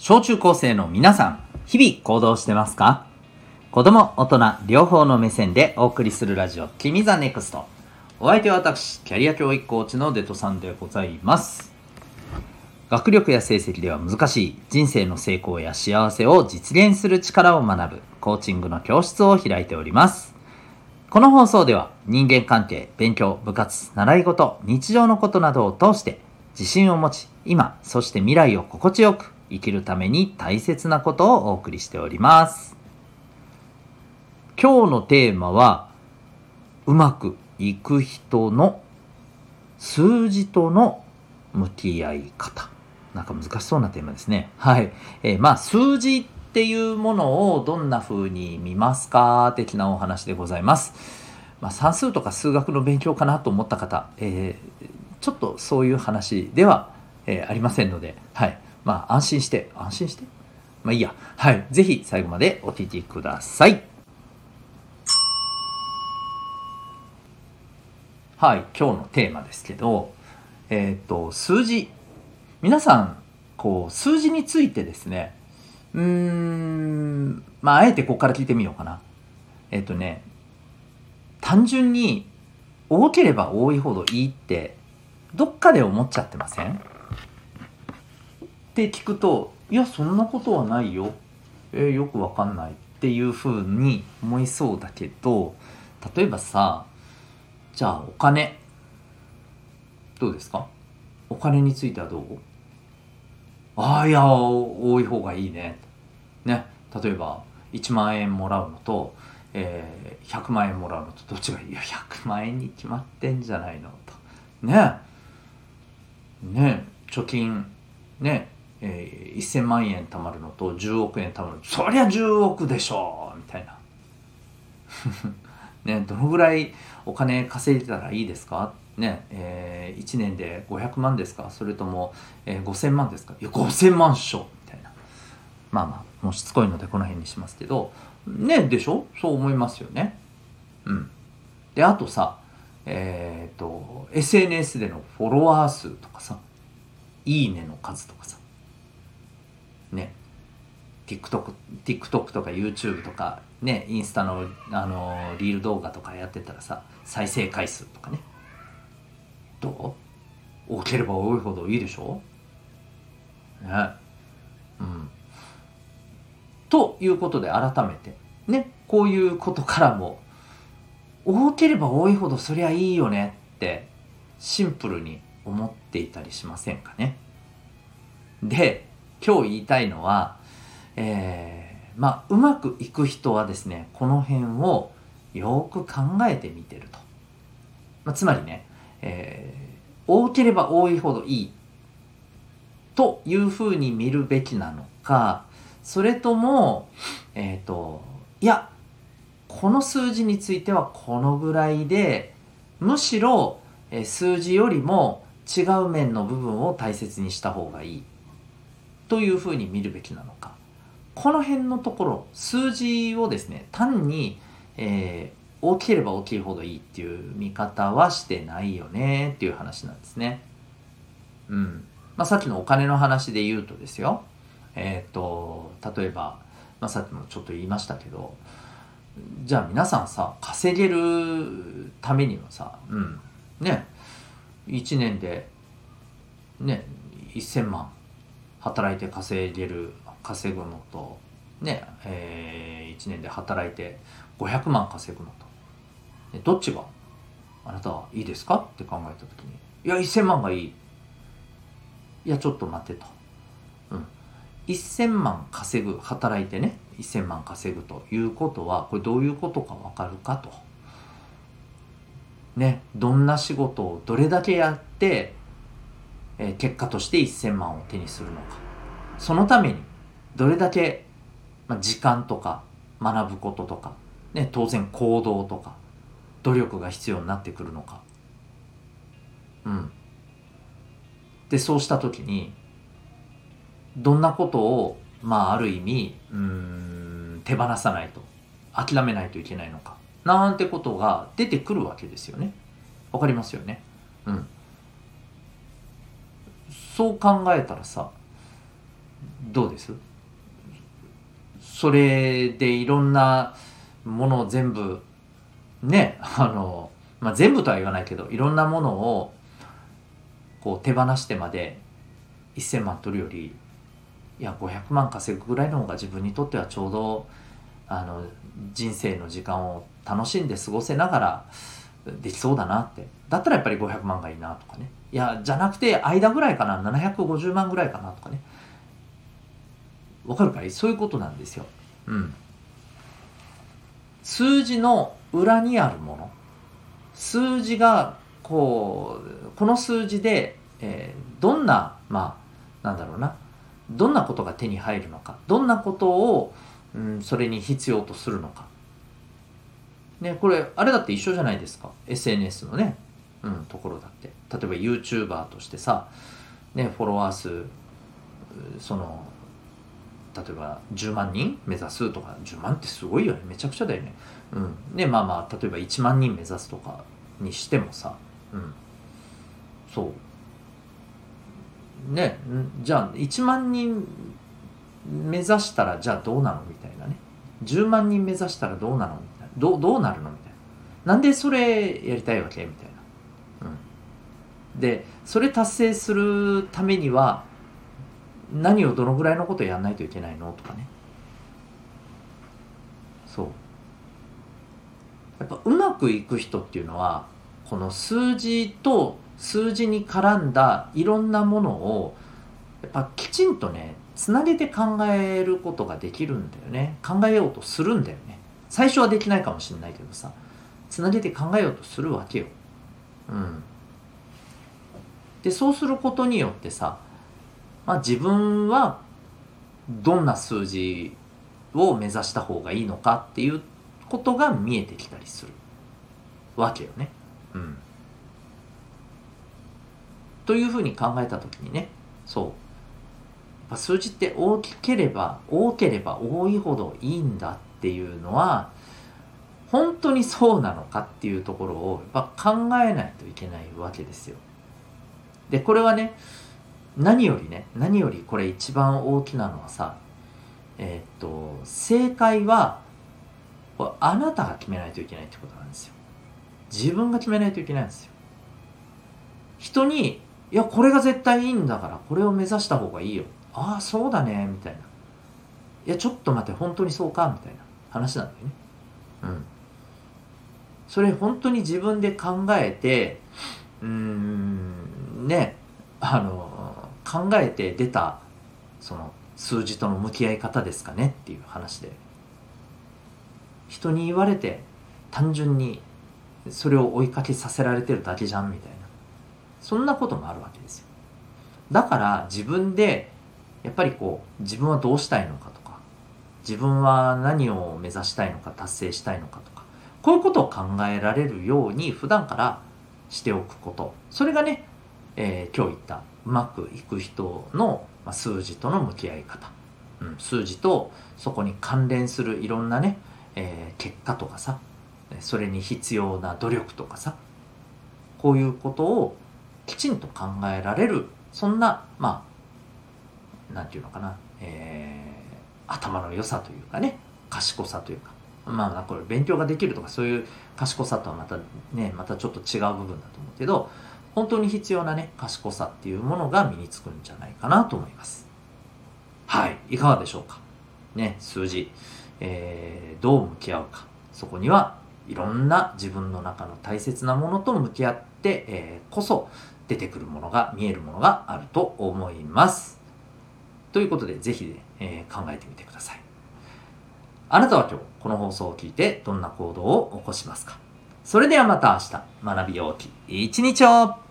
小中高生の皆さん、日々行動してますか？子供、大人、両方の目線でお送りするラジオ、君 the NEXT。お相手は私、キャリア教育コーチのデトさんでございます。学力や成績では難しい人生の成功や幸せを実現する力を学ぶコーチングの教室を開いております。この放送では人間関係、勉強、部活、習い事、日常のことなどを通して自信を持ち、今、そして未来を心地よく生きるために大切なことをお送りしております。今日のテーマは、うまくいく人の数字との向き合い方。なんか難しそうなテーマですね。はい。えーまあ、数字っていうものをどんな風に見ますか的なお話でございます。まあ、算数とか数学の勉強かなと思った方、えーちょっとそういう話では、えーありませんので、はい。まあ、安心して、安心して。まあいいや。はい。ぜひ最後までお聞きください。はい。今日のテーマですけど、えっ、と、数字。皆さん、こう、数字についてですね、うーん、まあ、あえてここから聞いてみようかな。えっ、とね、単純に多ければ多いほどいいって、どっかで思っちゃってません？って聞くと、いや、そんなことはないよ。えーよくわかんないっていうふうに思いそうだけど、例えばさ、じゃあお金。どうですか？お金についてはどう？ああ、いや、多い方がいいね。ね。例えば、1万円もらうのと、えー100万円もらうのとどっちがいい？いや、100万円に決まってんじゃないのと。ねね貯金、ねえー1000万円貯まるのと10億円貯まるそりゃ10億でしょみたいな。ね、どのぐらいお金稼いでたらいいですか？ね、えー、1年で500万ですか？それとも、えー、5000万ですか？いや、5000万っしょみたいな。まあまあ、もうしつこいのでこの辺にしますけど、ね、でしょ？そう思いますよね。うん。で、あとさ、えっ、と、SNS でのフォロワー数とかさ、いいねの数とかさ、ね、TikTok, TikTok とか YouTube とか、ね、インスタの、あのリール動画とかやってたらさ、再生回数とかね。どう？多ければ多いほどいいでしょ？ね。うん。ということで改めて、ね、こういうことからも、多ければ多いほどそりゃいいよねって、シンプルに思っていたりしませんかね。で、今日言いたいのは、えー、まあ、うまくいく人はですね、この辺をよく考えてみてると。まあ、つまりね、えー多ければ多いほどいいというふうに見るべきなのか、それとも、えっ、と、いや、この数字についてはこのぐらいで、むしろ、えー数字よりも違う面の部分を大切にした方がいいというふうに見るべきなのか。この辺のところ、数字をですね、単に、えー大きければ大きいほどいいっていう見方はしてないよねっていう話なんですね。うん。まあ、さっきのお金の話で言うとですよ。えっ、と、例えば、まあ、さっきもちょっと言いましたけど、じゃあ皆さんさ、稼げるためにはさ、うん。ね、1年で、ね、1000万働いて稼げる、稼ぐのと、ね、え1年で働いて500万稼ぐのと。どっちがあなたはいいですか？って考えた時に、いや、1000万がいい。いや、ちょっと待ってと。うん。1000万稼ぐ、働いてね、1000万稼ぐということは、これどういうことかわかるかと。ね、どんな仕事をどれだけやって、えー結果として1000万を手にするのか。そのために、どれだけ、まあ、時間とか学ぶこととか、ね、当然行動とか、努力が必要になってくるのか。うん。で、そうしたときに、どんなことを、まあ、ある意味、うん、手放さないと、諦めないといけないのか。なんてことが出てくるわけですよね。わかりますよね。うん。そう考えたらさ、どうです？それでいろんなものを全部ねあの、まあ、全部とは言わないけどいろんなものをこう手放してまで1,000万取るよりいや500万稼ぐぐらいの方が自分にとってはちょうどあの人生の時間を楽しんで過ごせながらできそうだなって。だったらやっぱり500万がいいなとかね。いやじゃなくて間ぐらいかな？750万ぐらいかなとかね。わかるかい？そういうことなんですよ。うん。数字の裏にあるもの。数字がこうこの数字で、えー、どんなまあなんだろうな。どんなことが手に入るのか。どんなことを、うん、それに必要とするのか。ねこれあれだって一緒じゃないですか。SNS のね、うん、ところだって。例えば YouTuber としてさ、ね、フォロワー数その例えば10万人目指すとか10万ってすごいよね。めちゃくちゃだよね。うん。でまあまあ例えば1万人目指すとかにしてもさうん。そう。ねじゃあ1万人目指したらじゃあどうなのみたいなね。10万人目指したらどうなのみたいな。どどうなるのみたいな。なんでそれやりたいわけみたいな、うん、でそれ達成するためには何をどのぐらいのことやんないといけないのとかね。そう。やっぱうまくいく人っていうのはこの数字と数字に絡んだいろんなものをやっぱきちんとねつなげて考えることができるんだよね。考えようとするんだよね。最初はできないかもしれないけどさ。つなげて考えようとするわけよ。うん。でそうすることによってさまあ、自分はどんな数字を目指した方がいいのかっていうことが見えてきたりするわけよね。うん、というふうに考えた時にねそう数字って大きければ多ければ多いほどいいんだっていうのは本当にそうなのかっていうところをやっぱ考えないといけないわけですよ。でこれはね何よりね何よりこれ一番大きなのはさえー、っと正解はあなたが決めないといけないってことなんですよ。自分が決めないといけないんですよ。人にいやこれが絶対いいんだからこれを目指した方がいいよ。ああそうだねみたいな。いやちょっと待って本当にそうかみたいな。話なんだよね。うん。それ本当に自分で考えてうーんねあの考えて出たその数字との向き合い方ですかねっていう話で人に言われて単純にそれを追いかけさせられてるだけじゃんみたいな。そんなこともあるわけですよ。だから自分でやっぱりこう自分はどうしたいのかとか自分は何を目指したいのか達成したいのかとかこういうことを考えられるように普段からしておくこと。それがね、えー、今日言ったうまくいく人の数字との向き合い方、うん、数字とそこに関連するいろんなね、えー、結果とかさそれに必要な努力とかさこういうことをきちんと考えられるそんなまあなんていうのかな、えー、頭の良さというかね賢さというかまあこれ勉強ができるとかそういう賢さとはまたねまたちょっと違う部分だと思うけど本当に必要なね、賢さっていうものが身につくんじゃないかなと思います。はい、いかがでしょうか？ね、数字、えー、どう向き合うか。そこにはいろんな自分の中の大切なものと向き合って、えー、こそ出てくるものが、見えるものがあると思います。ということで、ぜひ、ね、えー、考えてみてください。あなたは今日この放送を聞いてどんな行動を起こしますか？それではまた明日。学びようき一日を。